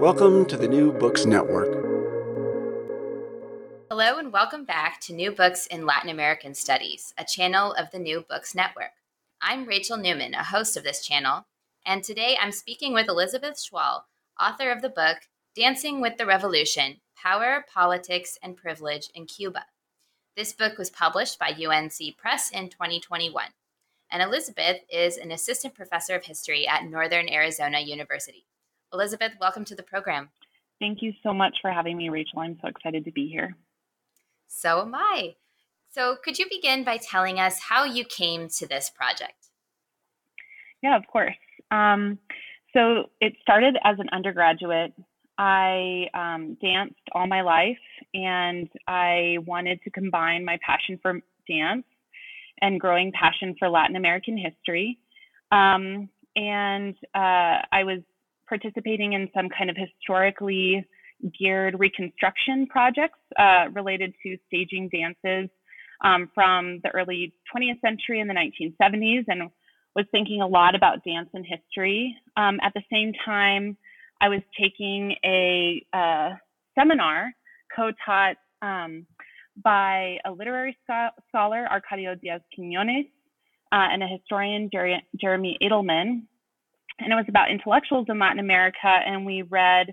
Welcome to the New Books Network. Hello, and welcome back to New Books in Latin American Studies, a channel of the New Books Network. I'm Rachel Newman, a host of this channel, and today I'm speaking with Elizabeth Schwall, author of the book Dancing with the Revolution Power, Politics, and Privilege in Cuba. This book was published by UNC Press in 2021. And Elizabeth is an assistant professor of history at Northern Arizona University. Elizabeth, welcome to the program. Thank you so much for having me, Rachel. I'm so excited to be here. So am I. So, could you begin by telling us how you came to this project? Yeah, of course. Um, so, it started as an undergraduate. I um, danced all my life, and I wanted to combine my passion for dance and growing passion for Latin American history. Um, and uh, I was participating in some kind of historically geared reconstruction projects uh, related to staging dances um, from the early 20th century and the 1970s and was thinking a lot about dance and history. Um, at the same time, I was taking a uh, seminar co-taught um, by a literary scholar, Arcadio Diaz Quinones, uh, and a historian, Jer- Jeremy Adelman, and it was about intellectuals in Latin America. And we read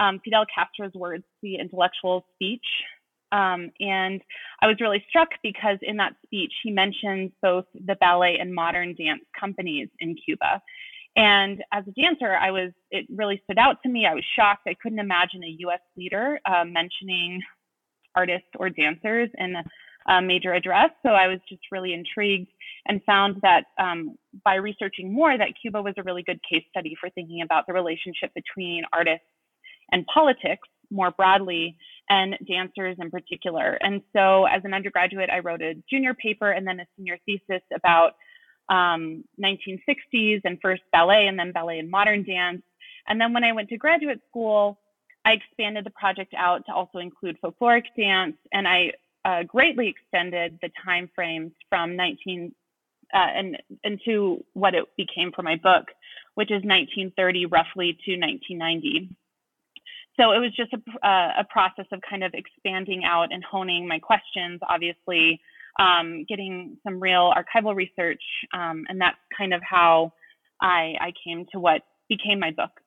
um, Fidel Castro's words, the intellectual speech. Um, and I was really struck because in that speech, he mentions both the ballet and modern dance companies in Cuba. And as a dancer, I was, it really stood out to me. I was shocked. I couldn't imagine a US leader uh, mentioning artists or dancers in major address. So I was just really intrigued and found that um, by researching more that Cuba was a really good case study for thinking about the relationship between artists and politics more broadly and dancers in particular. And so as an undergraduate, I wrote a junior paper and then a senior thesis about um, 1960s and first ballet and then ballet and modern dance. And then when I went to graduate school, I expanded the project out to also include folkloric dance, and I uh, greatly extended the time frames from 19 uh, and into what it became for my book, which is 1930 roughly to 1990. So it was just a, uh, a process of kind of expanding out and honing my questions, obviously, um, getting some real archival research, um, and that's kind of how I, I came to what became my book.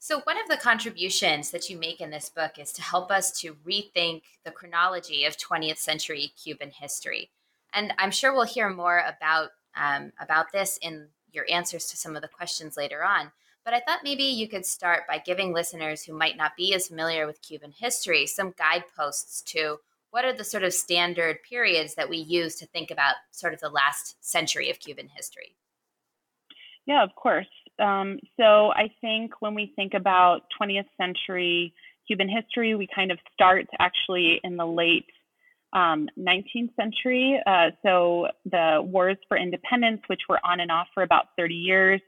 So, one of the contributions that you make in this book is to help us to rethink the chronology of 20th century Cuban history. And I'm sure we'll hear more about, um, about this in your answers to some of the questions later on. But I thought maybe you could start by giving listeners who might not be as familiar with Cuban history some guideposts to what are the sort of standard periods that we use to think about sort of the last century of Cuban history. Yeah, of course. Um, so I think when we think about 20th century Cuban history, we kind of start actually in the late um, 19th century. Uh, so the wars for independence, which were on and off for about 30 years,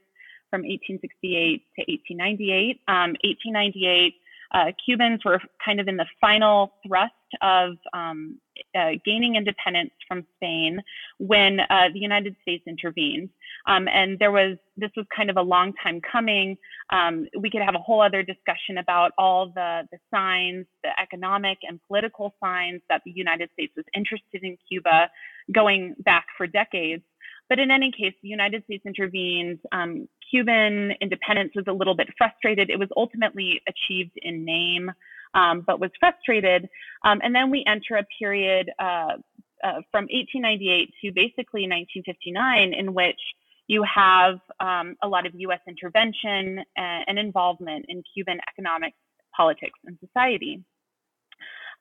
from 1868 to 1898. Um, 1898, uh, Cubans were kind of in the final thrust of um, uh, gaining independence from Spain when uh, the United States intervened. Um, and there was, this was kind of a long time coming. Um, we could have a whole other discussion about all the, the signs, the economic and political signs that the United States was interested in Cuba going back for decades. But in any case, the United States intervened. Um, Cuban independence was a little bit frustrated. It was ultimately achieved in name, um, but was frustrated. Um, and then we enter a period uh, uh, from 1898 to basically 1959 in which you have um, a lot of US intervention and, and, involvement in Cuban economic politics and society.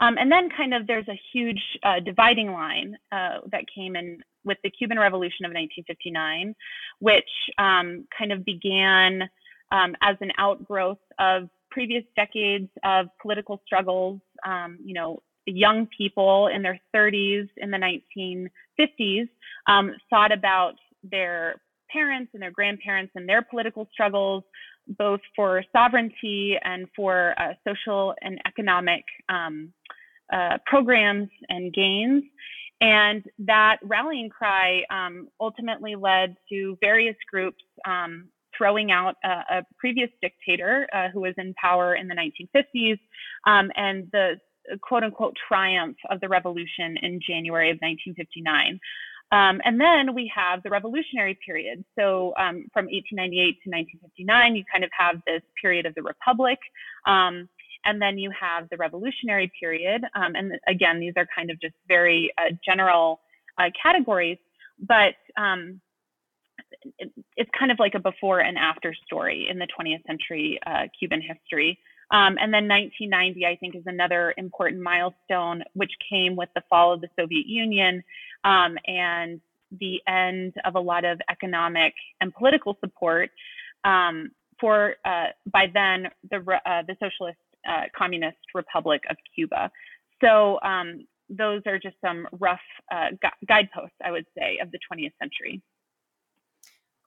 Um, and then kind of there's a huge uh, dividing line uh, that came in with the Cuban Revolution of 1959, which um, kind of began um, as an outgrowth of previous decades of political struggles, um, you know, young people in their 30s in the 1950s um, thought about their parents and their grandparents and their political struggles, both for sovereignty and for uh, social and economic um, uh, programs and gains. And that rallying cry um, ultimately led to various groups um, throwing out a, a previous dictator uh, who was in power in the 1950s um, and the quote unquote triumph of the revolution in January of 1959. Um, and then we have the revolutionary period. So um, from 1898 to 1959, you kind of have this period of the republic. Um, and then you have the revolutionary period. Um, and again, these are kind of just very uh, general uh, categories, but um, it, it's kind of like a before and after story in the 20th century uh, Cuban history. Um, and then 1990, I think, is another important milestone, which came with the fall of the Soviet Union um, and the end of a lot of economic and political support um, for, uh, by then, the, uh, the Socialist uh, Communist Republic of Cuba. So um, those are just some rough uh, gu- guideposts, I would say, of the 20th century.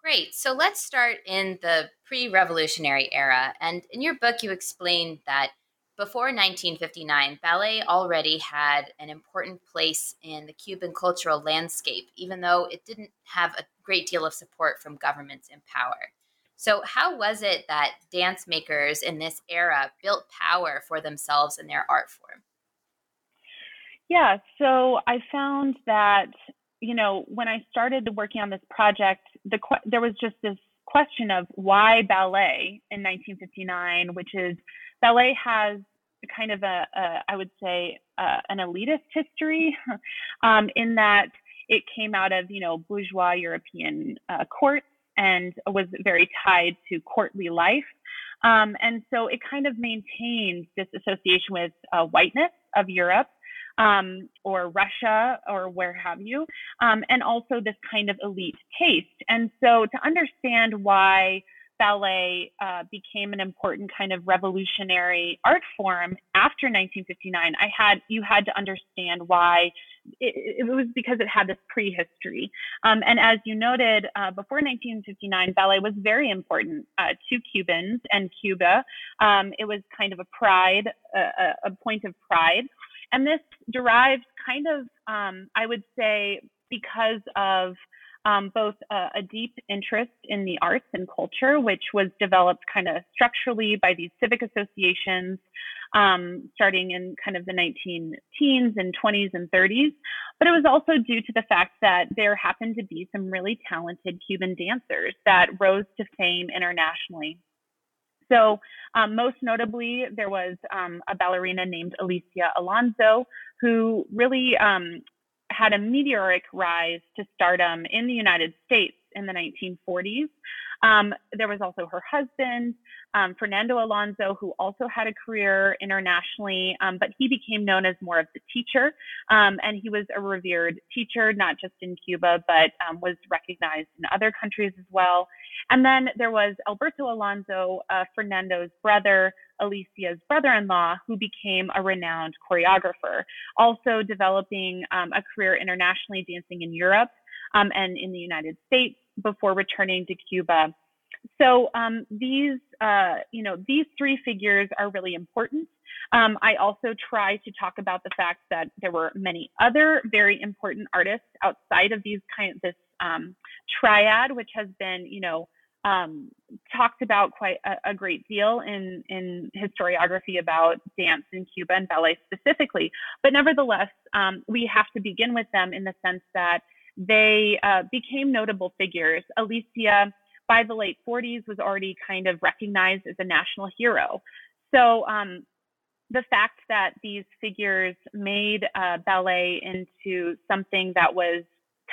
Great. So let's start in the pre revolutionary era. And in your book, you explained that before 1959, ballet already had an important place in the Cuban cultural landscape, even though it didn't have a great deal of support from governments in power. So, how was it that dance makers in this era built power for themselves in their art form? Yeah, so I found that you know, when I started working on this project, the there was just this question of why ballet in 1959, which is ballet has kind of a, a I would say uh, an elitist history, um, in that it came out of you know bourgeois European uh, courts and was very tied to courtly life. Um, and so it kind of maintained this association with uh, whiteness of Europe um, or Russia or where have you, um, and also this kind of elite taste. And so to understand why ballet uh, became an important kind of revolutionary art form after 1959, I had you had to understand why. It, it was because it had this prehistory. Um, and as you noted, uh, before 1959, ballet was very important uh, to Cubans and Cuba. Um, it was kind of a pride, a, a point of pride. And this derives kind of, um, I would say, because of um, both a, a, deep interest in the arts and culture, which was developed kind of structurally by these civic associations um, starting in kind of the 19 teens and 20s and 30s. But it was also due to the fact that there happened to be some really talented Cuban dancers that rose to fame internationally. So, um, most notably, there was um, a ballerina named Alicia Alonso who really um, had a meteoric rise to stardom in the United States in the 1940s. Um, there was also her husband, um, Fernando Alonso, who also had a career internationally, um, but he became known as more of the teacher. Um, and he was a revered teacher, not just in Cuba, but um, was recognized in other countries as well. And then there was Alberto Alonso, uh, Fernando's brother, Alicia's brother in law, who became a renowned choreographer, also developing um, a career internationally dancing in Europe and in the United States before returning to Cuba. So um, these, uh, you know, these three figures are really important. Um, I also try to talk about the fact that there were many other very important artists outside of these kind of this um, triad, which has been, you know, um, talked about quite a, a, great deal in, in historiography about dance in Cuba and ballet specifically. But nevertheless, um, we have to begin with them in the sense that they uh, became notable figures. Alicia, by the late 40s, was already kind of recognized as a national hero. So um, the fact that these figures made uh, ballet into something that was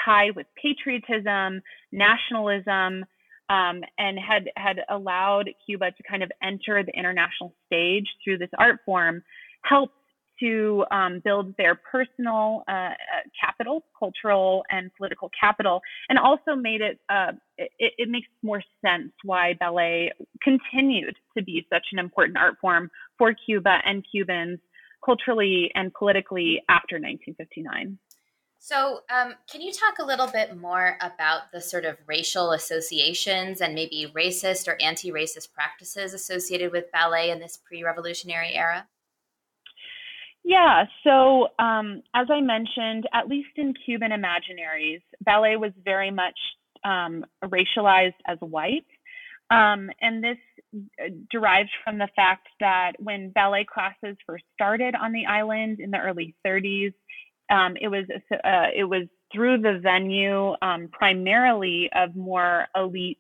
tied with patriotism, nationalism, um, and had had allowed Cuba to kind of enter the international stage through this art form helped to um, build their personal uh, uh, capital, cultural and political capital, and also made it, uh, it, it makes more sense why ballet continued to be such an important art form for Cuba and Cubans culturally and politically after 1959. So, um, can you talk a little bit more about the sort of racial associations and maybe racist or anti racist practices associated with ballet in this pre revolutionary era? Yeah, so um, as I mentioned, at least in Cuban imaginaries, ballet was very much um, racialized as white. Um, and this derived from the fact that when ballet classes first started on the island in the early 30s, um, it was uh, it was through the venue um, primarily of more elite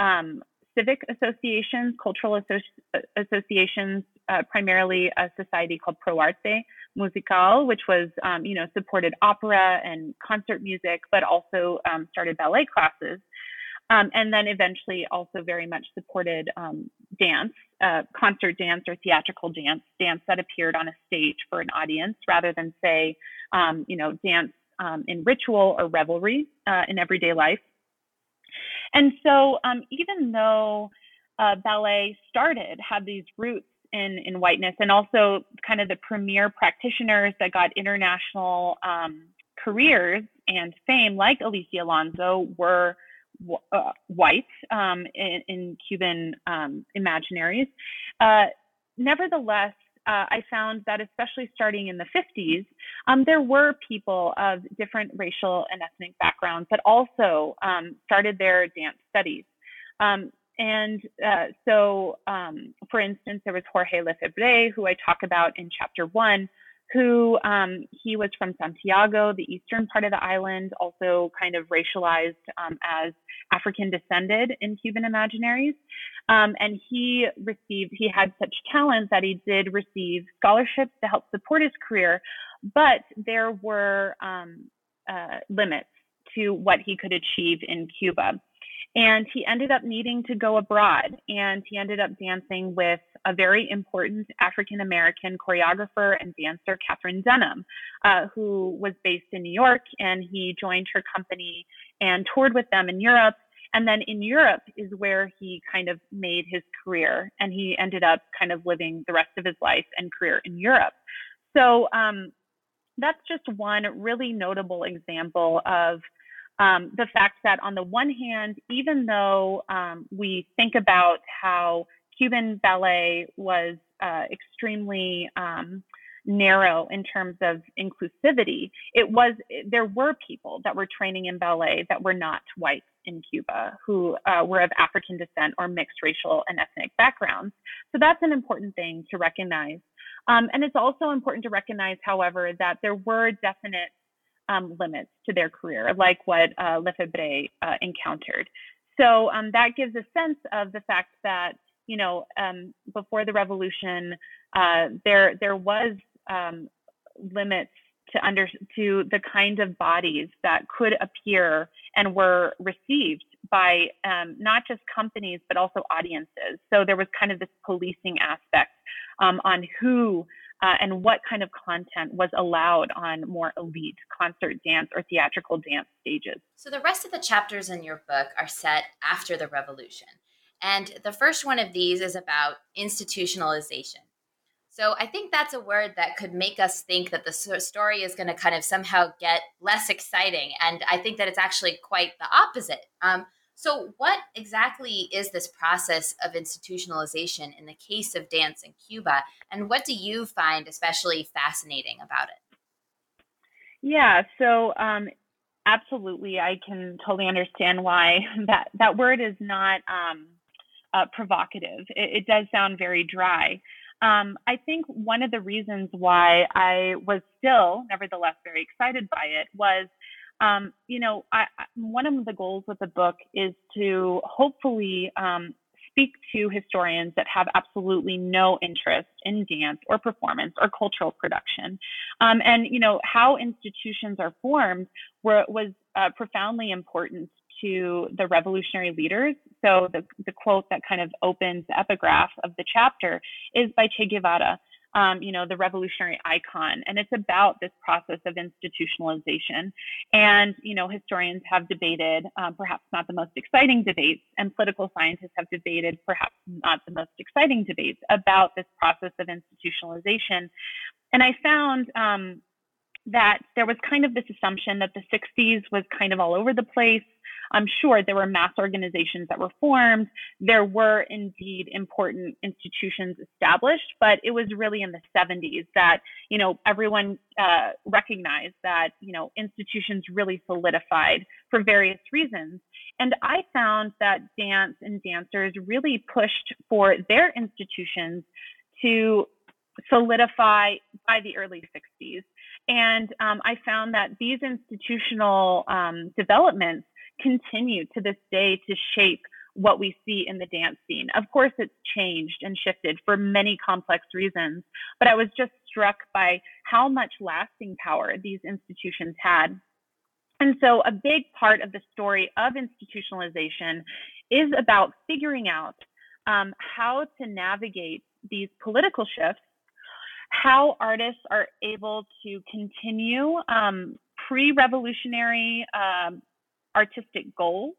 um, civic associations, cultural associ- associations, uh, primarily a society called Pro Arte Musical, which was um, you know supported opera and concert music, but also um, started ballet classes. Um, and then eventually also very much supported um, dance, uh, concert dance or theatrical dance, dance that appeared on a stage for an audience rather than say, um, you know, dance um, in ritual or revelry uh, in everyday life. And so even though uh, ballet started, had these roots in, in whiteness and also kind of the premier practitioners that got international um, careers and fame like Alicia Alonso were uh, white um, in, in, Cuban um, imaginaries. Uh, nevertheless, uh, I found that especially starting in the 50s, um, there were people of different racial and ethnic backgrounds that also um, started their dance studies. And uh, so, um, for instance, there was Jorge Lefebre, who I talk about in chapter one, who um, he was from Santiago, the eastern part of the island, also kind of racialized um, as African descended in Cuban imaginaries. Um, and he received, he had such talent that he did receive scholarships to help support his career, but there were um, uh, limits to what he could achieve in Cuba. And he ended up needing to go abroad and he ended up dancing with a very important African American choreographer and dancer, Katherine Dunham, uh, who was based in New York. And he joined her company and toured with them in Europe. And then in Europe is where he kind of made his career. And he ended up kind of living the rest of his life and career in Europe. So um, that's just one really notable example of um, the fact that on the one hand, even though um, we think about how Cuban ballet was uh, extremely um, narrow in terms of inclusivity, it was there were people that were training in ballet that were not white in Cuba who uh, were of African descent or mixed racial and ethnic backgrounds. So that's an important thing to recognize. Um, and it's also important to recognize, however, that there were definite um, limits to their career, like what uh, Lefebre uh, encountered. So um, that gives a sense of the fact that you know um, before the revolution, uh, there there was um, limits to under to the kind of bodies that could appear and were received by um, not just companies but also audiences. So there was kind of this policing aspect um, on who uh, and what kind of content was allowed on more elite concert dance or theatrical dance stages. So, the rest of the chapters in your book are set after the revolution. And the first one of these is about institutionalization. So, I think that's a word that could make us think that the story is going to kind of somehow get less exciting. And I think that it's actually quite the opposite. Um, so, what exactly is this process of institutionalization in the case of dance in Cuba? And what do you find especially fascinating about it? Yeah, so um, absolutely, I can totally understand why that, that word is not um, uh, provocative. It, it, does sound very dry. Um, I think one of the reasons why I was still, nevertheless, very excited by it was um, you know, I, one of the goals with the book is to hopefully um, speak to historians that have absolutely no interest in dance or performance or cultural production. Um, and, you know, how institutions are formed were, was uh, profoundly important to the revolutionary leaders. So the, the quote that kind of opens the epigraph of the chapter is by Che Guevara. Um, you know, the revolutionary icon. And it's about this process of institutionalization. And, you know, historians have debated, um, perhaps not the most exciting debates, and political scientists have debated, perhaps not the most exciting debates about this process of institutionalization. And I found um, that there was kind of this assumption that the 60s was kind of all over the place. I'm sure there were mass organizations that were formed. There were indeed important institutions established, but it was really in the 70s that, you know, everyone uh, recognized that, you know, institutions really solidified for various reasons. And I found that dance and dancers really pushed for their institutions to solidify by the early 60s. And um, I found that these institutional um, developments continue to this day to shape what we see in the dance scene. Of course, it's changed and shifted for many complex reasons, but I was just struck by how much lasting power these institutions had. And so, a big part of the story of institutionalization is about figuring out um, how to navigate these political shifts how artists are able to continue um, pre-revolutionary um, artistic goals,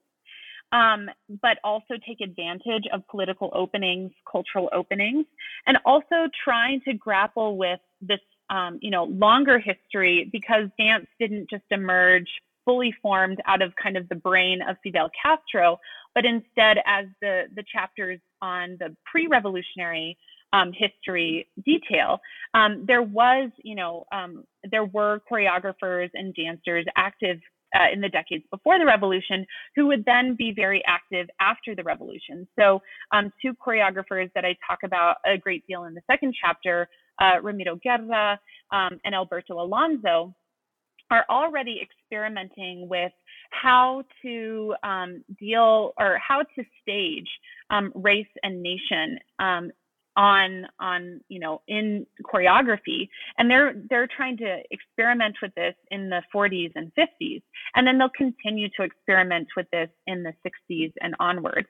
um, but also take advantage of political openings, cultural openings, and also trying to grapple with this, um, you know, longer history because dance didn't just emerge fully formed out of kind of the brain of Fidel Castro, but instead as the the chapters on the pre-revolutionary um, history detail, um, there was, you know, um, there were choreographers and dancers active uh, in the decades before the revolution who would then be very active after the revolution. So, um, two choreographers that I talk about a great deal in the second chapter, uh, Ramiro Guerra um, and Alberto Alonso, are already experimenting with how to um, deal or how to stage um, race and nation um, on on you know in choreography. And they're they're trying to experiment with this in the 40s and 50s and then they'll continue to experiment with this in the 60s and onward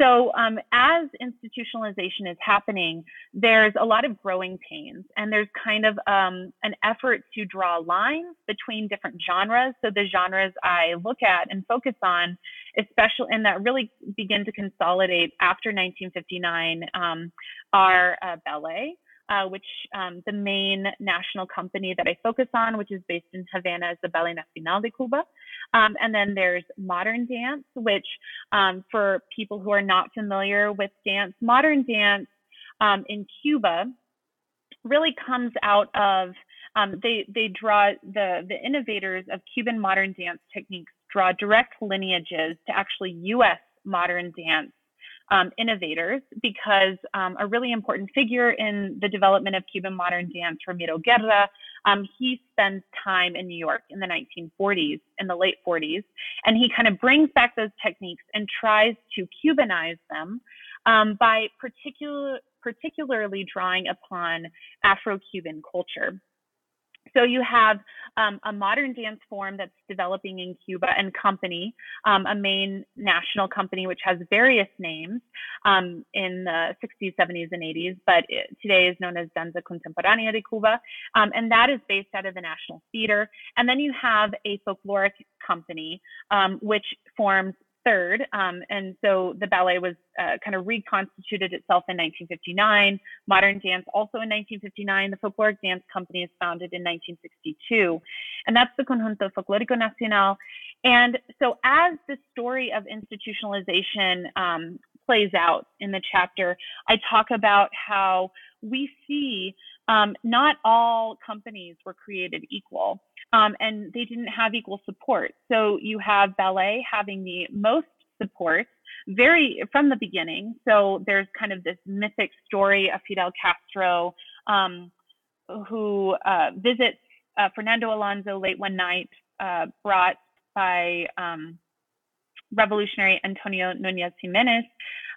so, um, as institutionalization is happening, there's a lot of growing pains, and there's kind of um, an effort to draw lines between different genres. So, the genres I look at and focus on, especially and that really begin to consolidate after 1959, um, are uh, ballet, uh, which um, the main national company that I focus on, which is based in Havana, is the Ballet Nacional de Cuba. Um, and then there's modern dance, which um, for people who are not familiar with dance, modern dance um, in Cuba really comes out of um, they they draw the the innovators of Cuban modern dance techniques draw direct lineages to actually U.S. modern dance um, innovators because um, a really important figure in the development of Cuban modern dance, Ramiro Guerra, um, he spends time in New York in the 1940s, in the late 40s, and he kind of brings back those techniques and tries to Cubanize them um, by particular, particularly drawing upon Afro-Cuban culture. So you have um, a modern dance form that's developing in Cuba and company, um, a main national company which has various names um, in the 60s, 70s, and 80s, but today is known as Danza Contemporánea de Cuba, um, and that is based out of the National Theater. And then you have a folkloric company um, which forms third. Um, and so the ballet was uh, kind of reconstituted itself in 1959. Modern dance also in 1959. The Folkloric Dance Company is founded in 1962. And that's the Conjunto Folclórico Nacional. And so as the story of institutionalization um, plays out in the chapter, I talk about how we see um, not all companies were created equal um, and they didn't have equal support. So you have ballet having the most support very from the beginning. So there's kind of this mythic story of Fidel Castro um, who uh, visits uh, Fernando Alonso late one night, uh, brought by um, revolutionary Antonio Nunez Jimenez.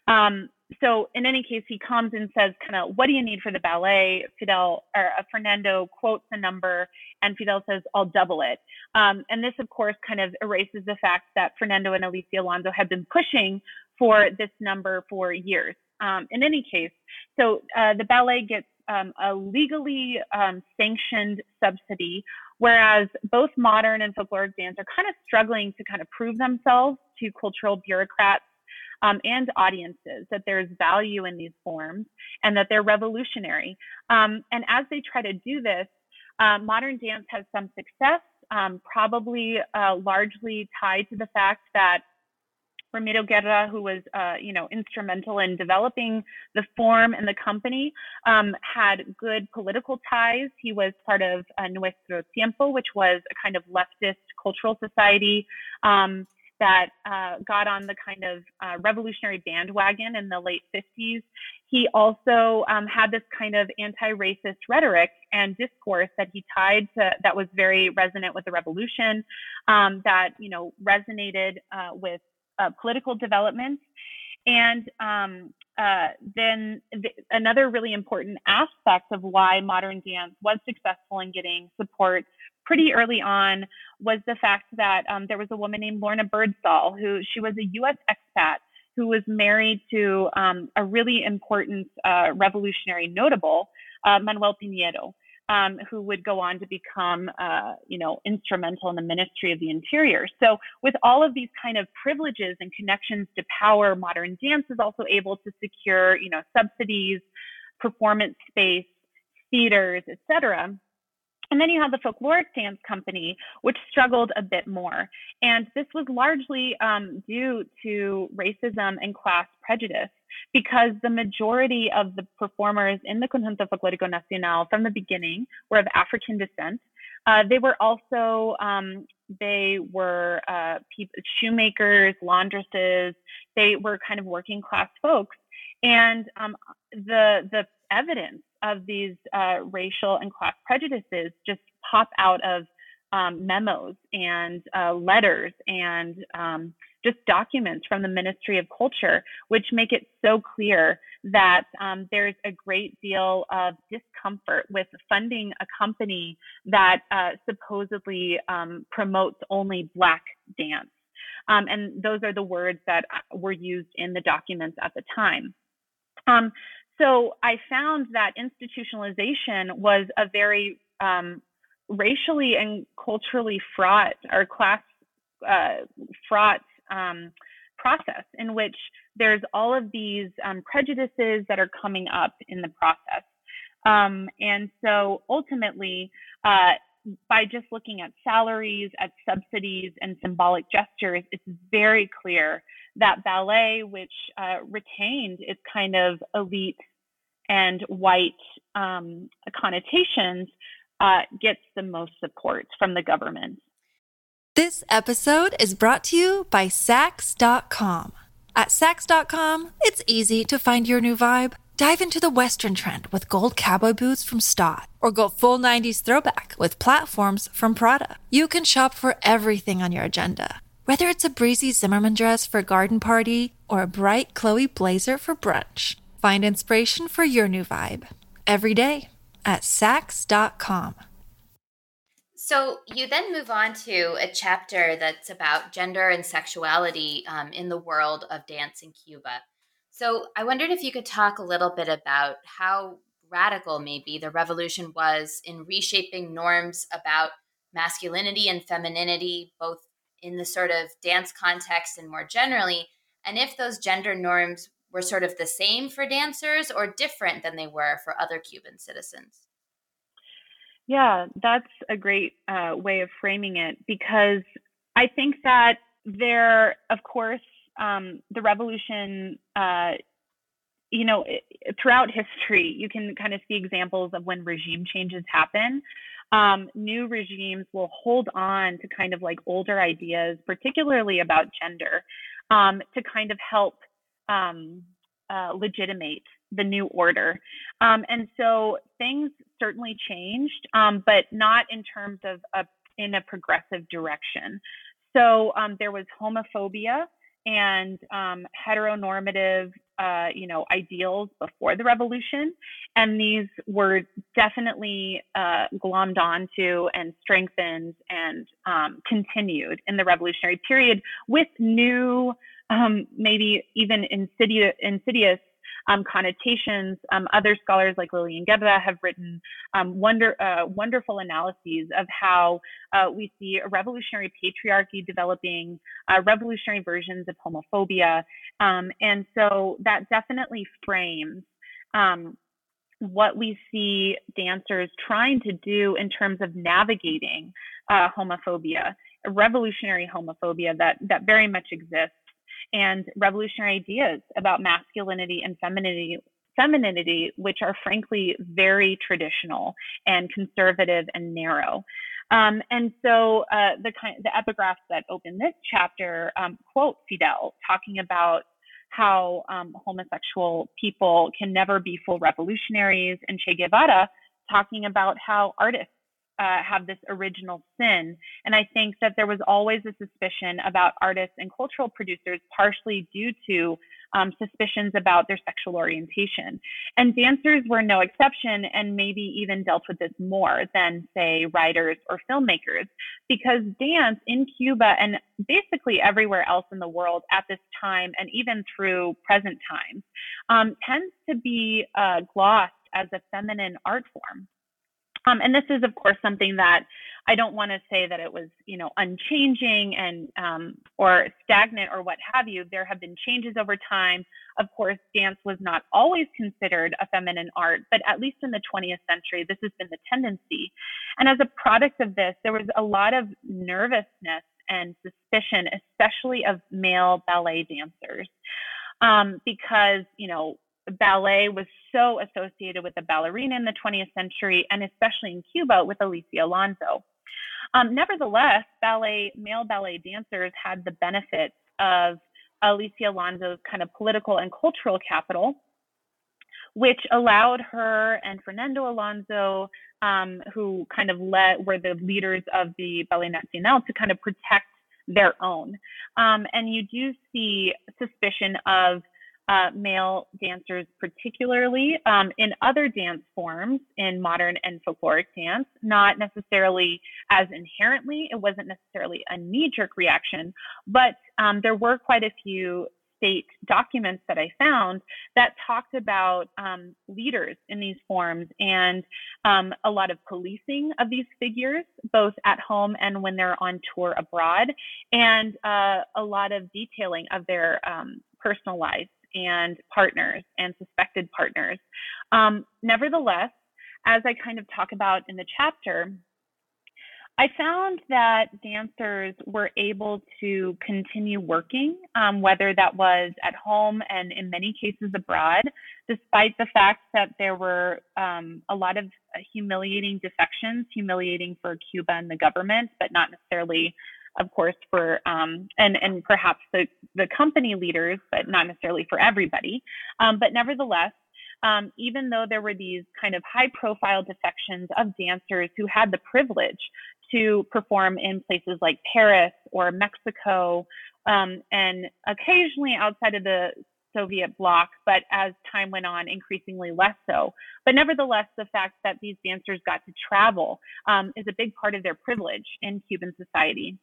Um, so in any case, he comes and says, kind of, what do you need for the ballet? Fidel or uh, Fernando quotes a number, and Fidel says, I'll double it. Um, and this, of course, kind of erases the fact that Fernando and Alicia Alonso had been pushing for this number for years. Um, in any case, so uh, the ballet gets um, a legally um, sanctioned subsidy, whereas both modern and folkloric dance are kind of struggling to kind of prove themselves to cultural bureaucrats um, and audiences that there's value in these forms and that they're revolutionary. Um, and as they try to do this, uh, modern dance has some success, um, probably uh, largely tied to the fact that Ramiro Guerra, who was, uh, you know, instrumental in developing the form and the company, um, had good political ties. He was part of uh, Nuestro Tiempo, which was a kind of leftist cultural society um, that uh, got on the kind of uh, revolutionary bandwagon in the late 50s. He also um, had this kind of anti-racist rhetoric and discourse that he tied to that was very resonant with the revolution, um, that you know resonated uh, with uh, political developments. And um, uh, then the, another really important aspect of why modern dance was successful in getting support pretty early on was the fact that um, there was a woman named Lorna Burdsall who she was a U.S. expat who was married to um, a really important uh, revolutionary notable, uh, Manuel Piñeiro, um, who would go on to become, uh, you know, instrumental in the Ministry of the Interior. So, with all of these kind of privileges and connections to power, modern dance is also able to secure, you know, subsidies, performance space, theaters, etc. And then you have the folkloric dance company, which struggled a bit more. And this was largely um, due to racism and class prejudice, because the majority of the performers in the Conjunto Folclórico Nacional from the beginning were of African descent. Uh, they were also um, they were uh, shoemakers, laundresses. They were kind of working class folks, and um, the the evidence of these uh, racial and class prejudices just pop out of um, memos and uh, letters and um, just documents from the Ministry of Culture, which make it so clear that um, there's a great deal of discomfort with funding a company that uh, supposedly um, promotes only Black dance. Um, and those are the words that uh, were used in the documents at the time. Um, so I found that institutionalization was a very um, racially and culturally fraught or class uh, fraught um, process in which there's all of these um, prejudices that are coming up in the process. Um, and so ultimately, uh, by just looking at salaries, at subsidies, and symbolic gestures, it's very clear that ballet, which uh, retained its kind of elite and white um, connotations, uh, gets the most support from the government. This episode is brought to you by Saks.com. At Saks.com, it's easy to find your new vibe. Dive into the Western trend with gold cowboy boots from Staud, or go full 90s throwback with platforms from Prada. You can shop for everything on your agenda, whether it's a breezy Zimmermann dress for a garden party or a bright Chloe blazer for brunch. Find inspiration for your new vibe every day at Saks.com. So you then move on to a chapter that's about gender and sexuality um, in the world of dance in Cuba. So I wondered if you could talk a little bit about how radical maybe the revolution was in reshaping norms about masculinity and femininity, both in the sort of dance context and more generally, and if those gender norms were sort of the same for dancers or different than they were for other Cuban citizens. Yeah, that's a great uh, way of framing it because I think that there, of course, um, the revolution, uh, you know, throughout history, you can kind of see examples of when regime changes happen. Um, new regimes will hold on to kind of like older ideas, particularly about gender, um, to kind of help um, uh, legitimate the new order. Um, and so things certainly changed, um, but not in terms of a, in a progressive direction. So there was homophobia and um, heteronormative, uh, you know, ideals before the revolution, and these were definitely uh, glommed onto and strengthened and um, continued in the revolutionary period with new, um, maybe even insidious, insidious um, connotations. Um, other scholars like Lillian Guerra have written um, wonder, uh, wonderful analyses of how uh, we see a revolutionary patriarchy developing uh, revolutionary versions of homophobia. Um, and so that definitely frames um, what we see dancers trying to do in terms of navigating uh, homophobia, revolutionary homophobia that, that very much exists, and revolutionary ideas about masculinity and femininity, femininity, which are frankly very traditional and conservative and narrow. Um, and so uh, the kind, the epigraphs that open this chapter um, quote Fidel talking about how um, homosexual people can never be full revolutionaries, and Che Guevara talking about how artists uh, have this original sin. And I think that there was always a suspicion about artists and cultural producers, partially due to um, suspicions about their sexual orientation. And dancers were no exception, and maybe even dealt with this more than, say, writers or filmmakers, because dance in Cuba and basically everywhere else in the world at this time, and even through present times, um, tends to be uh, glossed as a feminine art form. Um, and this is, of course, something that I don't want to say that it was, you know, unchanging and um, or stagnant or what have you. There have been changes over time. Of course, dance was not always considered a feminine art, but at least in the 20th century, this has been the tendency. And as a product of this, there was a lot of nervousness and suspicion, especially of male ballet dancers, um, because you know ballet was so associated with the ballerina in the 20th century, and especially in Cuba with Alicia Alonso. Um, nevertheless, ballet male ballet dancers had the benefits of Alicia Alonso's kind of political and cultural capital, which allowed her and Fernando Alonso, um, who kind of led were the leaders of the Ballet Nacional, to kind of protect their own. Um, and you do see suspicion of uh, male dancers, particularly um, in other dance forms in modern and folkloric dance, not necessarily as inherently, it wasn't necessarily a knee jerk reaction, but um, there were quite a few state documents that I found that talked about um, leaders in these forms and um, a lot of policing of these figures, both at home and when they're on tour abroad, and uh, a lot of detailing of their um, personal lives and partners and suspected partners. Um, nevertheless, as I kind of talk about in the chapter, I found that dancers were able to continue working, um, whether that was at home and in many cases abroad, despite the fact that there were um, a lot of humiliating defections, humiliating for Cuba and the government, but not necessarily of course, for um, and and perhaps the the company leaders, but not necessarily for everybody. Um, but nevertheless, um, even though there were these kind of high profile defections of dancers who had the privilege to perform in places like Paris or Mexico, um, and occasionally outside of the Soviet bloc, but as time went on, increasingly less so. But nevertheless, the fact that these dancers got to travel um, is a big part of their privilege in Cuban society.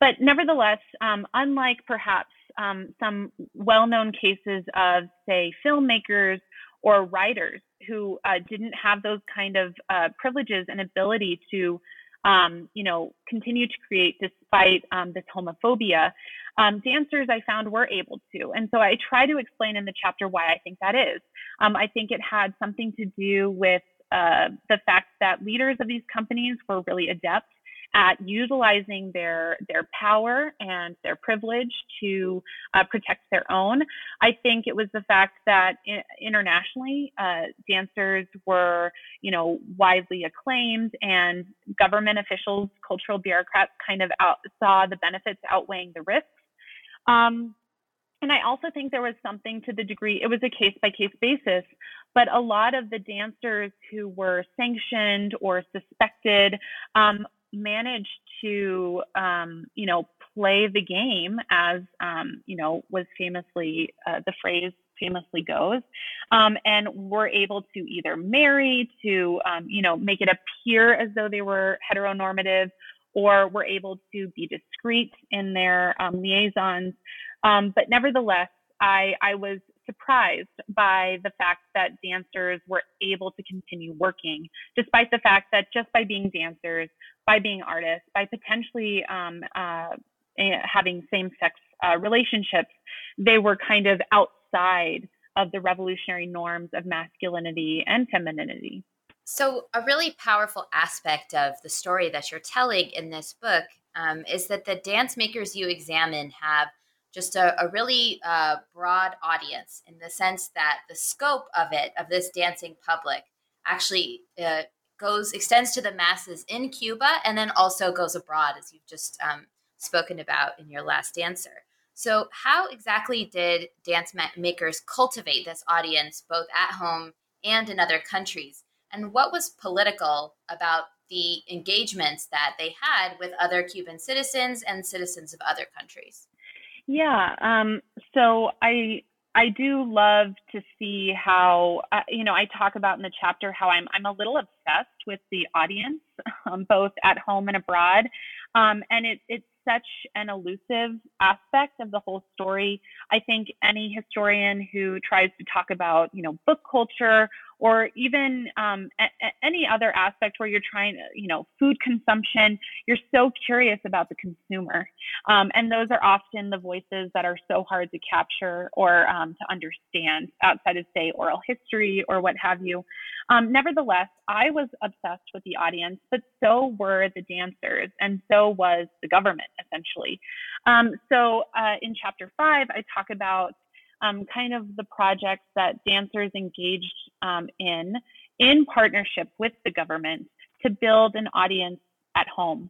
But nevertheless, um, unlike perhaps um, some well known cases of, say, filmmakers or writers who uh, didn't have those kind of uh, privileges and ability to, um, you know, continue to create despite um, this homophobia, um, dancers I found were able to. And so I try to explain in the chapter why I think that is. Um, I think it had something to do with uh, the fact that leaders of these companies were really adept at utilizing their their power and their privilege to uh, protect their own. I think it was the fact that internationally uh, dancers were, you know, widely acclaimed, and government officials, cultural bureaucrats, kind of out, saw the benefits outweighing the risks. Um, and I also think there was something to the degree, it was a case by case basis, but a lot of the dancers who were sanctioned or suspected um, managed to, um, you know, play the game as, um, you know, was famously uh, the phrase famously goes, um, and were able to either marry, to, um, you know, make it appear as though they were heteronormative, or were able to be discreet in their um, liaisons. Um, but nevertheless, I, I was surprised by the fact that dancers were able to continue working, despite the fact that just by being dancers, by being artists, by potentially um, uh, eh, having same sex uh, relationships, they were kind of outside of the revolutionary norms of masculinity and femininity. So, a really powerful aspect of the story that you're telling in this book um, is that the dance makers you examine have just a, a really uh, broad audience in the sense that the scope of it, of this dancing public, actually uh, goes extends to the masses in Cuba and then also goes abroad, as you've just um, spoken about in your last answer. So, how exactly did dance makers cultivate this audience both at home and in other countries? and what was political about the engagements that they had with other Cuban citizens and citizens of other countries? Yeah, um, so I I do love to see how uh, you know I talk about in the chapter how I'm I'm a little obsessed with the audience, um, both at home and abroad, um, and it, it's such an elusive aspect of the whole story. I think any historian who tries to talk about you know book culture or even um, a, any other aspect where you're trying, you know, food consumption, you're so curious about the consumer. Um, and those are often the voices that are so hard to capture or um, to understand outside of, say, oral history or what have you. Um, nevertheless, I was obsessed with the audience, but so were the dancers, and so was the government, essentially. Um, so uh, in chapter five, I talk about um, kind of the projects that dancers engaged um, in in partnership with the government to build an audience at home.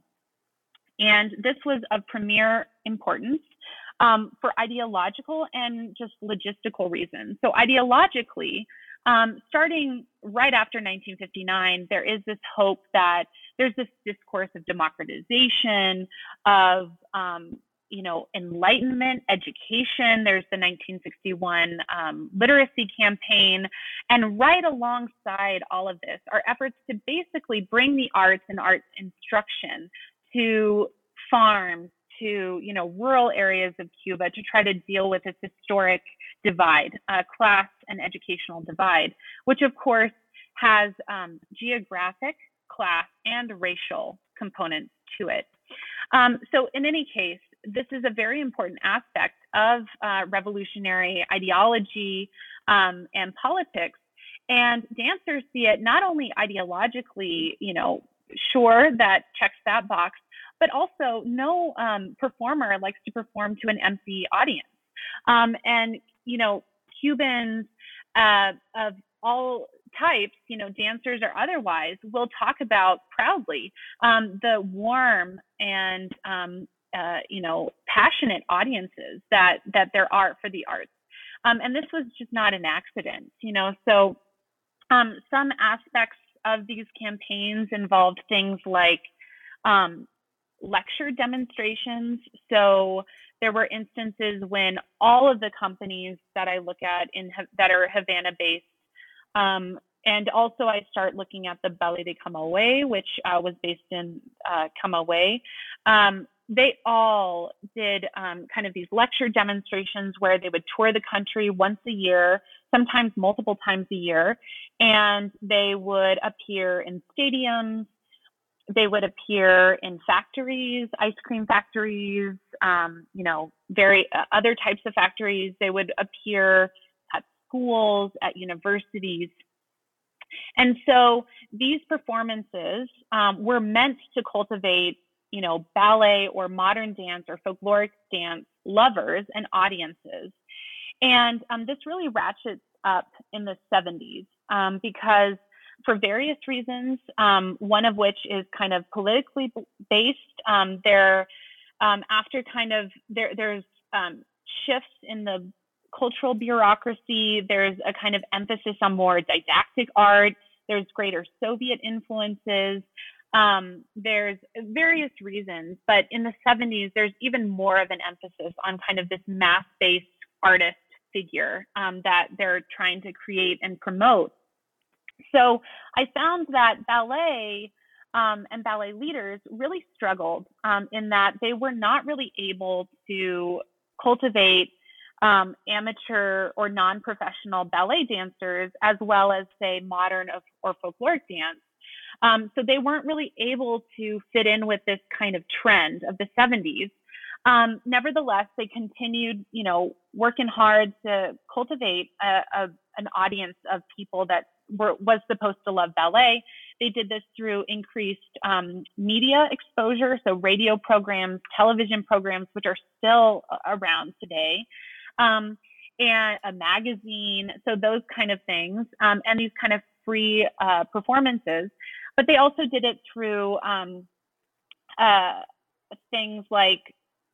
And this was of premier importance um, for ideological and just logistical reasons. So, ideologically, um, starting right after 1959, there is this hope that there's this discourse of democratization, of um, you know, enlightenment, education. There's the 1961 um, literacy campaign. And right alongside all of this are efforts to basically bring the arts and arts instruction to farms, to, you know, rural areas of Cuba to try to deal with this historic divide, uh, class and educational divide, which of course has um, geographic, class, and racial components to it. Um, so in any case, this is a very important aspect of uh, revolutionary ideology um, and politics. And dancers see it not only ideologically, you know, sure that checks that box, but also no um, performer likes to perform to an empty audience. Um, and, you know, Cubans uh, of all types, you know, dancers or otherwise, will talk about proudly um, the warm and um, uh, you know passionate audiences that that there are for the arts um, and this was just not an accident you know so um, some aspects of these campaigns involved things like um, lecture demonstrations so there were instances when all of the companies that i look at in that are havana based um, and also I start looking at the Ballet de Camagüey, which uh, was based in uh, Camagüey. Um, they all did um, kind of these lecture demonstrations where they would tour the country once a year, sometimes multiple times a year, and they would appear in stadiums. They would appear in factories, ice cream factories, um, you know, very uh, other types of factories. They would appear at schools, at universities. And so these performances um, were meant to cultivate you know, ballet or modern dance or folkloric dance lovers and audiences. And um, this really ratchets up in the 70s um, because, for various reasons, um, one of which is kind of politically based, um, there, um, after kind of, there, there's um, shifts in the cultural bureaucracy, there's a kind of emphasis on more didactic art, there's greater Soviet influences. Um, there's various reasons, but in the 70s, there's even more of an emphasis on kind of this mass based artist figure um, that they're trying to create and promote. So I found that ballet um, and ballet leaders really struggled um, in that they were not really able to cultivate um, amateur or non-professional ballet dancers, as well as say modern or folkloric dance. Um, so they weren't really able to fit in with this kind of trend of the 70s. Um, nevertheless, they continued, you know, working hard to cultivate a, a, an audience of people that were, was supposed to love ballet. They did this through increased um, media exposure, so radio programs, television programs, which are still around today, um, and a magazine, so those kind of things, um, and these kind of free uh, performances. But they also did it through um, uh, things like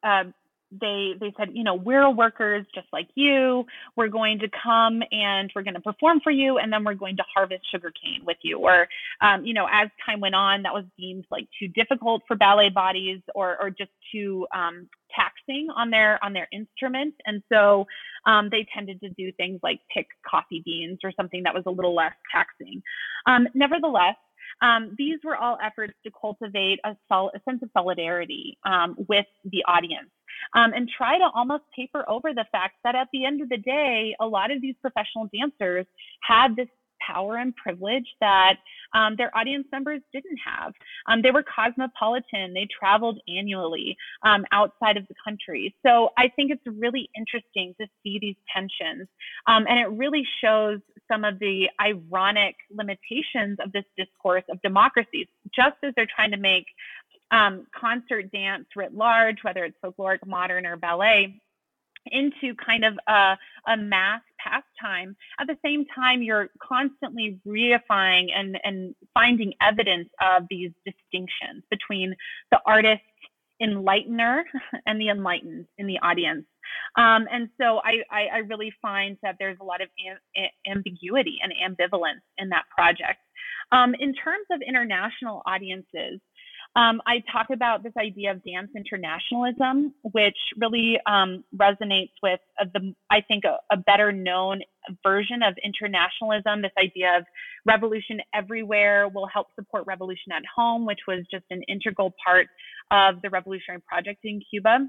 uh, they they said, you know, we're workers just like you. We're going to come and we're going to perform for you, and then we're going to harvest sugarcane with you. Or, um, you know, as time went on, that was deemed like too difficult for ballet bodies, or or just too um, taxing on their on their instrument, and so um, they tended to do things like pick coffee beans or something that was a little less taxing. Um, nevertheless, um, these were all efforts to cultivate a, sol- a sense of solidarity um, with the audience um, and try to almost paper over the fact that at the end of the day, a lot of these professional dancers had this power and privilege that um, their audience members didn't have. Um, they were cosmopolitan, they traveled annually um, outside of the country. So I think it's really interesting to see these tensions. Um, and it really shows some of the ironic limitations of this discourse of democracies, just as they're trying to make um, concert dance writ large, whether it's folkloric, modern, or ballet, into kind of a, a mass pastime. At the same time, you're constantly reifying and, and finding evidence of these distinctions between the artist enlightener and the enlightened in the audience. Um, and so I, I, I, really find that there's a lot of am- ambiguity and ambivalence in that project. Um, in terms of international audiences, um, I talk about this idea of dance internationalism, which really um, resonates with uh, the, I think, a, a, better known version of internationalism. This idea of revolution everywhere will help support revolution at home, which was just an integral part of the revolutionary project in Cuba.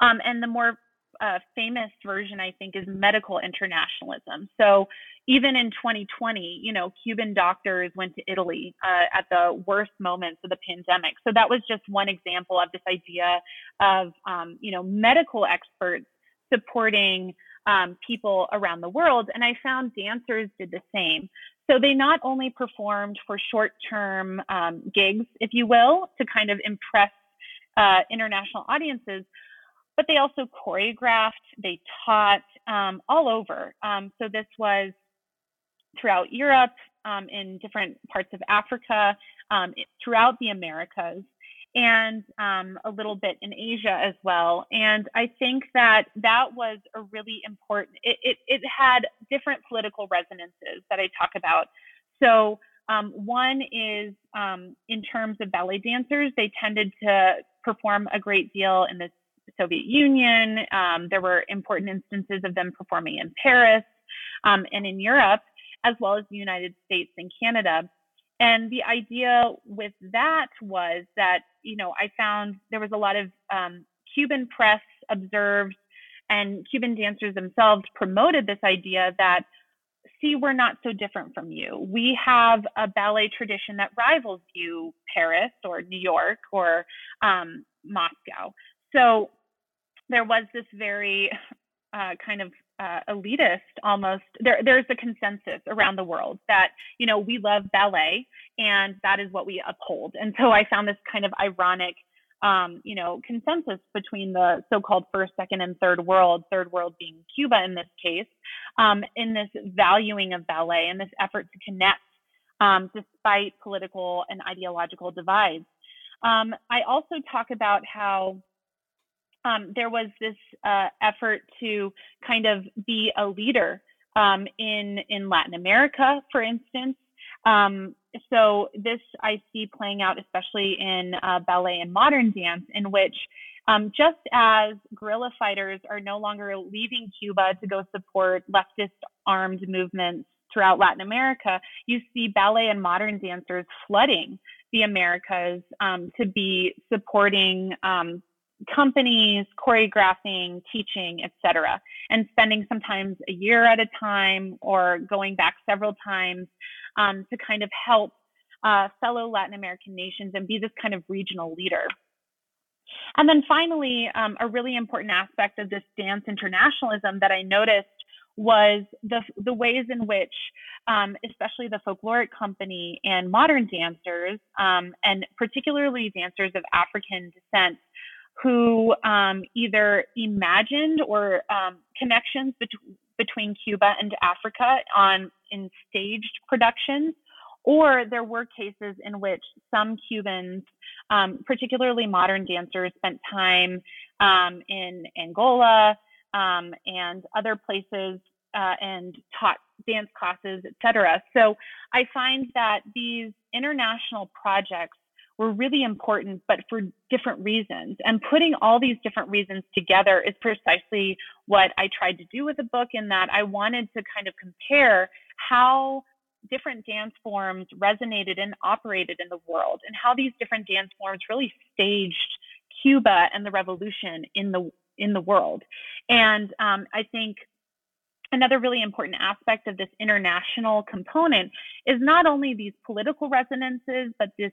Um, and the more uh, famous version, I think, is medical internationalism. So even in 2020, you know, Cuban doctors went to Italy uh, at the worst moments of the pandemic. So that was just one example of this idea of, um, you know, medical experts supporting um, people around the world. And I found dancers did the same. So they not only performed for short term um, gigs, if you will, to kind of impress uh, international audiences, but they also choreographed, they taught um, all over. Um, so this was throughout Europe, um, in different parts of Africa, um, throughout the Americas, and um, a little bit in Asia as well. And I think that that was a really important, it, it, it had different political resonances that I talk about. So um, one is in terms of ballet dancers, they tended to perform a great deal in the Soviet Union. Um, there were important instances of them performing in Paris um, and in Europe, as well as the United States and Canada. And the idea with that was that, you know, I found there was a lot of um, Cuban press observed and Cuban dancers themselves promoted this idea that, see, we're not so different from you. We have a ballet tradition that rivals you, Paris or New York or um, Moscow. So there was this very uh, kind of uh, elitist almost there there's a consensus around the world that you know we love ballet and that is what we uphold. And so i found this kind of ironic um, you know consensus between the so-called first second and third world third world being cuba in this case um, in this valuing of ballet and this effort to connect um, despite political and ideological divides. Um, i also talk about how um, there was this uh, effort to kind of be a leader um, in in Latin America, for instance. Um, so this I see playing out especially in uh, ballet and modern dance, in which um, just as guerrilla fighters are no longer leaving Cuba to go support leftist armed movements throughout Latin America, you see ballet and modern dancers flooding the Americas um, to be supporting um, companies, choreographing, teaching, etc., and spending sometimes a year at a time or going back several times um, to kind of help uh, fellow Latin American nations and be this kind of regional leader. And then finally, um, a really important aspect of this dance internationalism that I noticed was the, the ways in which, um, especially the folkloric company and modern dancers, um, and particularly dancers of African descent, who um, either imagined or um, connections bet- between Cuba and Africa on in staged productions, or there were cases in which some Cubans, um, particularly modern dancers, spent time um, in Angola um, and other places uh, and taught dance classes, etc. So I find that these international projects were really important, but for different reasons. And putting all these different reasons together is precisely what I tried to do with the book, in that I wanted to kind of compare how different dance forms resonated and operated in the world, and how these different dance forms really staged Cuba and the revolution in the in the world. And um, I think another really important aspect of this international component is not only these political resonances, but this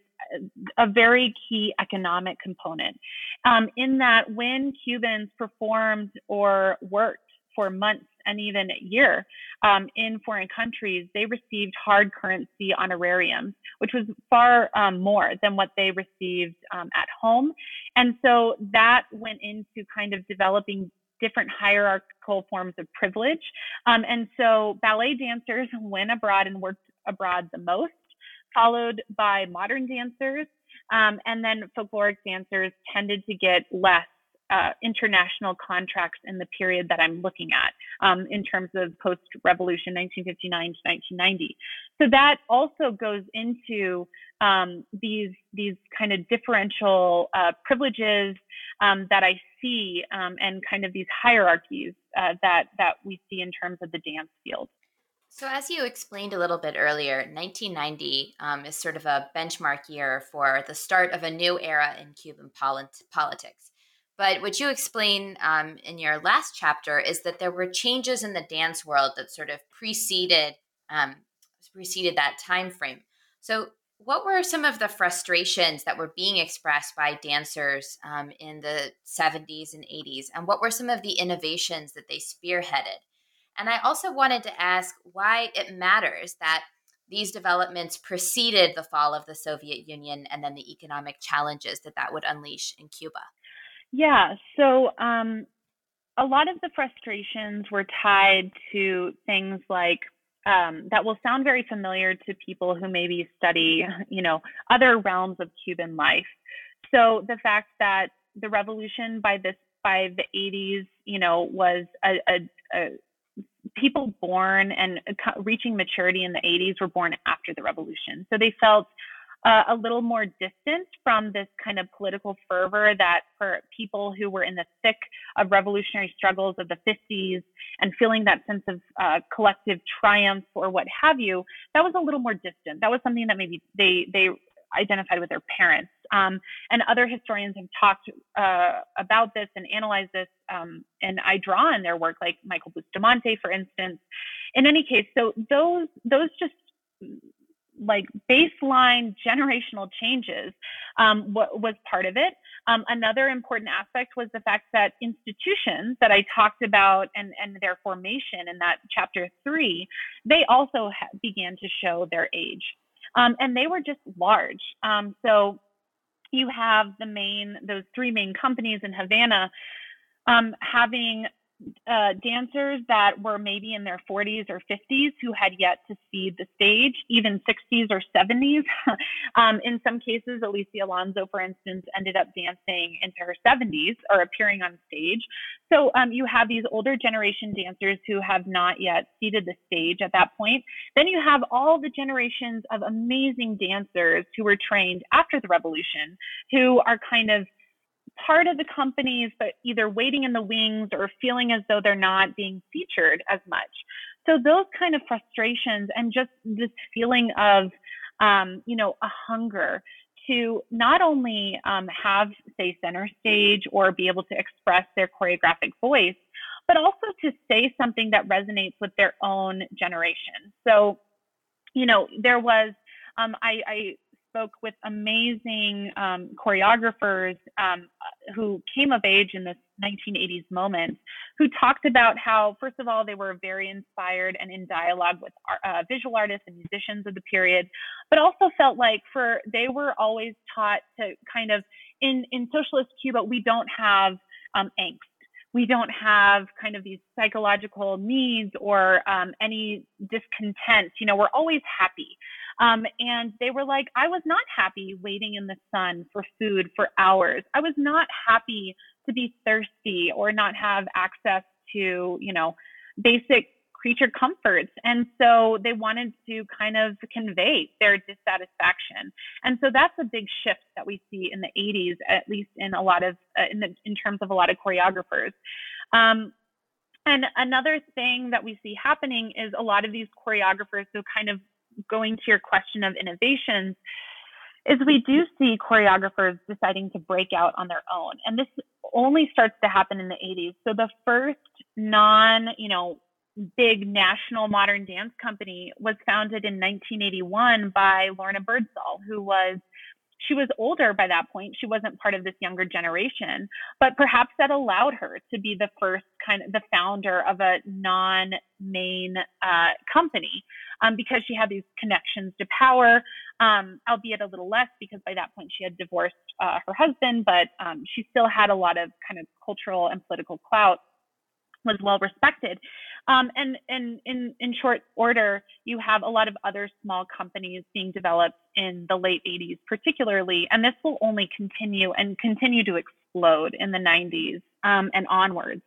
a very key economic component. Um, in that, when Cubans performed or worked for months and even a year um, in foreign countries, they received hard currency honorariums, which was far um, more than what they received um, at home. And so that went into kind of developing different hierarchical forms of privilege. Um, and so ballet dancers went abroad and worked abroad the most, followed by modern dancers. Um, and then folkloric dancers tended to get less uh, international contracts in the period that I'm looking at um, in terms of post revolution 1959 to 1990. So that also goes into um, these these kind of differential uh, privileges um, that I see um, and kind of these hierarchies uh, that that we see in terms of the dance field. So, as you explained a little bit earlier, 1990 um, is sort of a benchmark year for the start of a new era in Cuban polit- politics. But what you explain um, in your last chapter is that there were changes in the dance world that sort of preceded um, preceded that time frame. So, what were some of the frustrations that were being expressed by dancers um, in the 70s and 80s, and what were some of the innovations that they spearheaded? And I also wanted to ask why it matters that these developments preceded the fall of the Soviet Union and then the economic challenges that that would unleash in Cuba. Yeah. So um, a lot of the frustrations were tied to things like um, that will sound very familiar to people who maybe study, you know, other realms of Cuban life. So the fact that the revolution by this by the 80s, you know, was a, a, a people born and reaching maturity in the 80s were born after the revolution. So they felt uh, a little more distant from this kind of political fervor that for people who were in the thick of revolutionary struggles of the 50s and feeling that sense of uh, collective triumph or what have you, that was a little more distant. That was something that maybe they they identified with their parents. Um, and other historians have talked uh, about this and analyzed this, um, and I draw in their work, like Michael Bustamante, for instance. In any case, so those those just like baseline generational changes um, was part of it. Um, another important aspect was the fact that institutions that I talked about and, and their formation in that chapter three, they also ha- began to show their age. Um, and they were just large. Um, so you have the main, those three main companies in Havana um, having uh, dancers that were maybe in their 40s or 50s who had yet to see the stage, even 60s or 70s. um, in some cases, Alicia Alonso, for instance, ended up dancing into her 70s or appearing on stage. So um, you have these older generation dancers who have not yet seated the stage at that point. Then you have all the generations of amazing dancers who were trained after the revolution, who are kind of part of the companies, but either waiting in the wings or feeling as though they're not being featured as much. So those kind of frustrations and just this feeling of, um, you know, a hunger to not only um, have, say, center stage or be able to express their choreographic voice, but also to say something that resonates with their own generation. So, you know, there was, um, I, I spoke with amazing um, choreographers um, who came of age in this 1980s moment, who talked about how, first of all, they were very inspired and in dialogue with uh, visual artists and musicians of the period, but also felt like for they were always taught to kind of in in socialist Cuba, we don't have um, angst we don't have kind of these psychological needs or um, any discontent. You know, we're always happy. Um, and they were like, I was not happy waiting in the sun for food for hours. I was not happy to be thirsty or not have access to, you know, basic creature comforts. And so they wanted to kind of convey their dissatisfaction. And so that's a big shift that we see in the 80s, at least in a lot of, uh, in, the, in terms of a lot of choreographers. Um, and another thing that we see happening is a lot of these choreographers, who kind of going to your question of innovations, is we do see choreographers deciding to break out on their own. And this only starts to happen in the 80s. So the first non, you know, big national modern dance company was founded in 1981 by Lorna Burdsall, who was she was older by that point. She wasn't part of this younger generation, but perhaps that allowed her to be the first kind of the founder of a non-main uh, company um, because she had these connections to power, um, albeit a little less because by that point she had divorced uh, her husband, but um, she still had a lot of kind of cultural and political clout was well respected. Um, and, and in, in short order, you have a lot of other small companies being developed in the late 80s, particularly, and this will only continue and continue to explode in the 90s um, and onwards.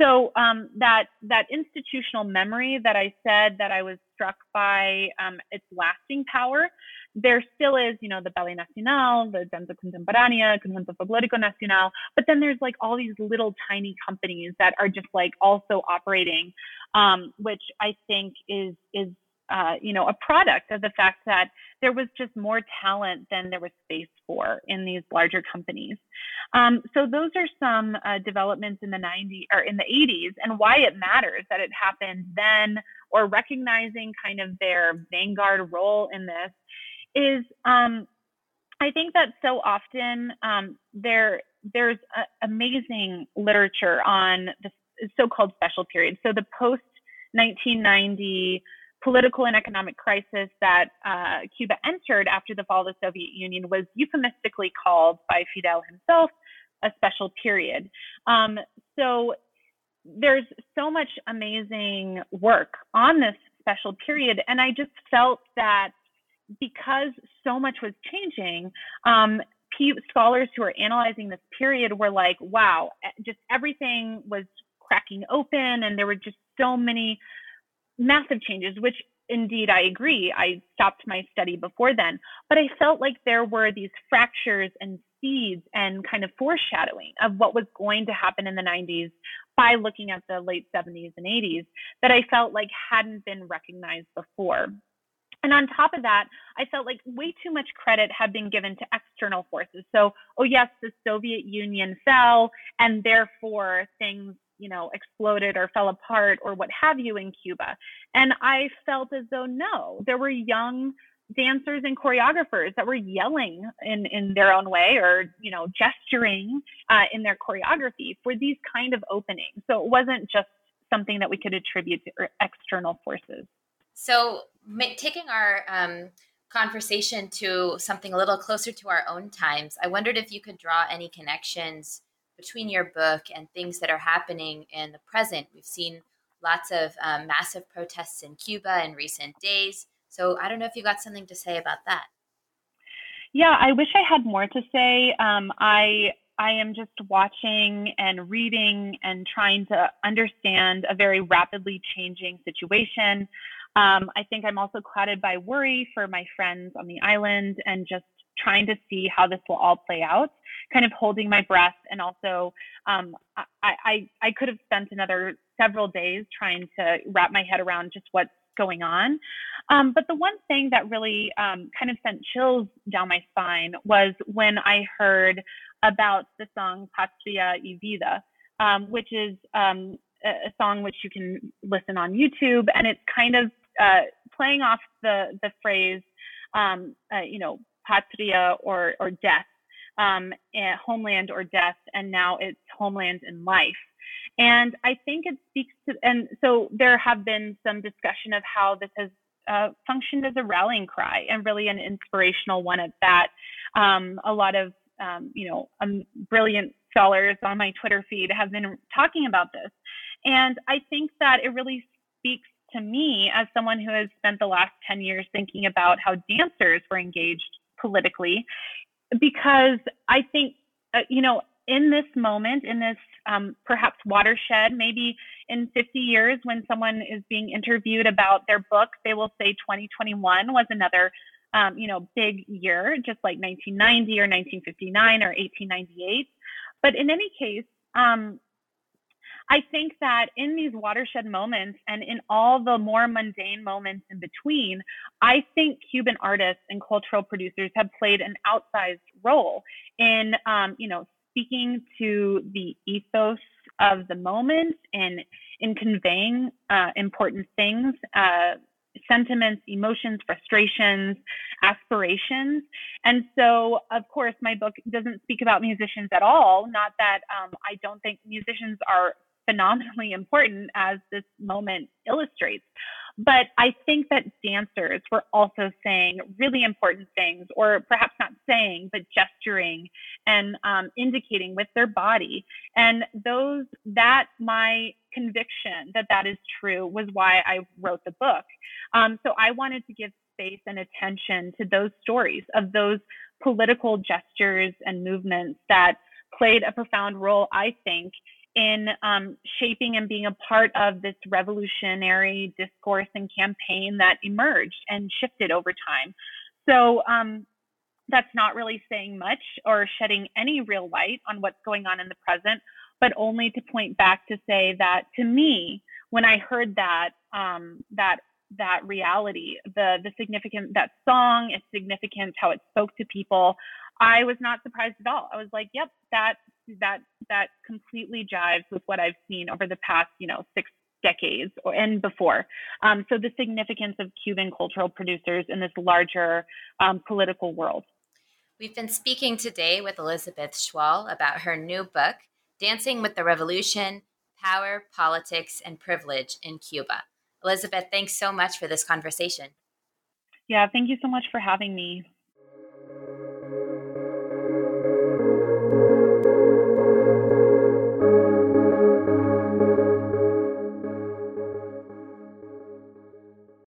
So um, that that institutional memory that I said that I was struck by um, its lasting power, there still is, you know, the Ballet Nacional, the Danza Contemporánea, Conjunto Folclórico Nacional, but then there's like all these little tiny companies that are just like also operating, um, which I think is is uh, you know, a product of the fact that there was just more talent than there was space for in these larger companies. Um, so those are some uh, developments in the 90s or in the 80s, and why it matters that it happened then, or recognizing kind of their vanguard role in this is. Um, I think that so often um, there there's amazing literature on the so-called special period. So the post 1990 political and economic crisis that uh, Cuba entered after the fall of the Soviet Union was euphemistically called by Fidel himself a special period. Um, so there's so much amazing work on this special period, and I just felt that because so much was changing, um, scholars who are analyzing this period were like, wow, just everything was cracking open, and there were just so many massive changes, which indeed I agree. I stopped my study before then, but I felt like there were these fractures and seeds and kind of foreshadowing of what was going to happen in the 90s by looking at the late 70s and 80s that I felt like hadn't been recognized before. And on top of that, I felt like way too much credit had been given to external forces. So, oh, yes, the Soviet Union fell, and therefore things you know, exploded or fell apart or what have you in Cuba. And I felt as though no, there were young dancers and choreographers that were yelling in, in their own way or, you know, gesturing uh, in their choreography for these kind of openings. So it wasn't just something that we could attribute to external forces. So taking our um, conversation to something a little closer to our own times, I wondered if you could draw any connections between your book and things that are happening in the present. We've seen lots of um, massive protests in Cuba in recent days. So I don't know if you've got something to say about that. Yeah, I wish I had more to say. Um, I I am just watching and reading and trying to understand a very rapidly changing situation. Um, I think I'm also clouded by worry for my friends on the island and just trying to see how this will all play out, kind of holding my breath. And also, um, I, I, I could have spent another several days trying to wrap my head around just what's going on. Um, but the one thing that really um, kind of sent chills down my spine was when I heard about the song Patria y Vida, um, which is um, a, song which you can listen on YouTube, and it's kind of uh, playing off the the phrase, um, uh, you know, patria or or death, um, eh, homeland or death, and now it's homeland and life. And I think it speaks to, and so there have been some discussion of how this has uh, functioned as a rallying cry and really an inspirational one at that. Um, a lot of, um, you know, um, brilliant scholars on my Twitter feed have been talking about this. And I think that it really speaks to me as someone who has spent the last 10 years thinking about how dancers were engaged politically, because I think, uh, you know, in this moment, in this um, perhaps watershed, maybe in 50 years, when someone is being interviewed about their book, they will say 2021 was another, um, you know, big year, just like 1990 or 1959 or 1898. But in any case, um, I think that in these watershed moments and in all the more mundane moments in between, I think Cuban artists and cultural producers have played an outsized role in, um, you know, speaking to the ethos of the moment and in conveying uh, important things, uh, sentiments, emotions, frustrations, aspirations. And so, of course, my book doesn't speak about musicians at all. Not that um, I don't think musicians are phenomenally important as this moment illustrates. But I think that dancers were also saying really important things, or perhaps not saying, but gesturing and um, indicating with their body. And those, that my conviction that that is true was why I wrote the book. Um, so I wanted to give space and attention to those stories of those political gestures and movements that played a profound role, I think, in um, shaping and being a part of this revolutionary discourse and campaign that emerged and shifted over time. So um, that's not really saying much or shedding any real light on what's going on in the present, but only to point back to say that to me, when I heard that um, that that reality, the the significance that song, its significance, how it spoke to people, I was not surprised at all. I was like, yep, that that that completely jives with what I've seen over the past, you know, six decades or and before. Um, so the significance of Cuban cultural producers in this larger um, political world. We've been speaking today with Elizabeth Schwall about her new book, Dancing with the Revolution Power, Politics, and Privilege in Cuba. Elizabeth, thanks so much for this conversation. Yeah, thank you so much for having me.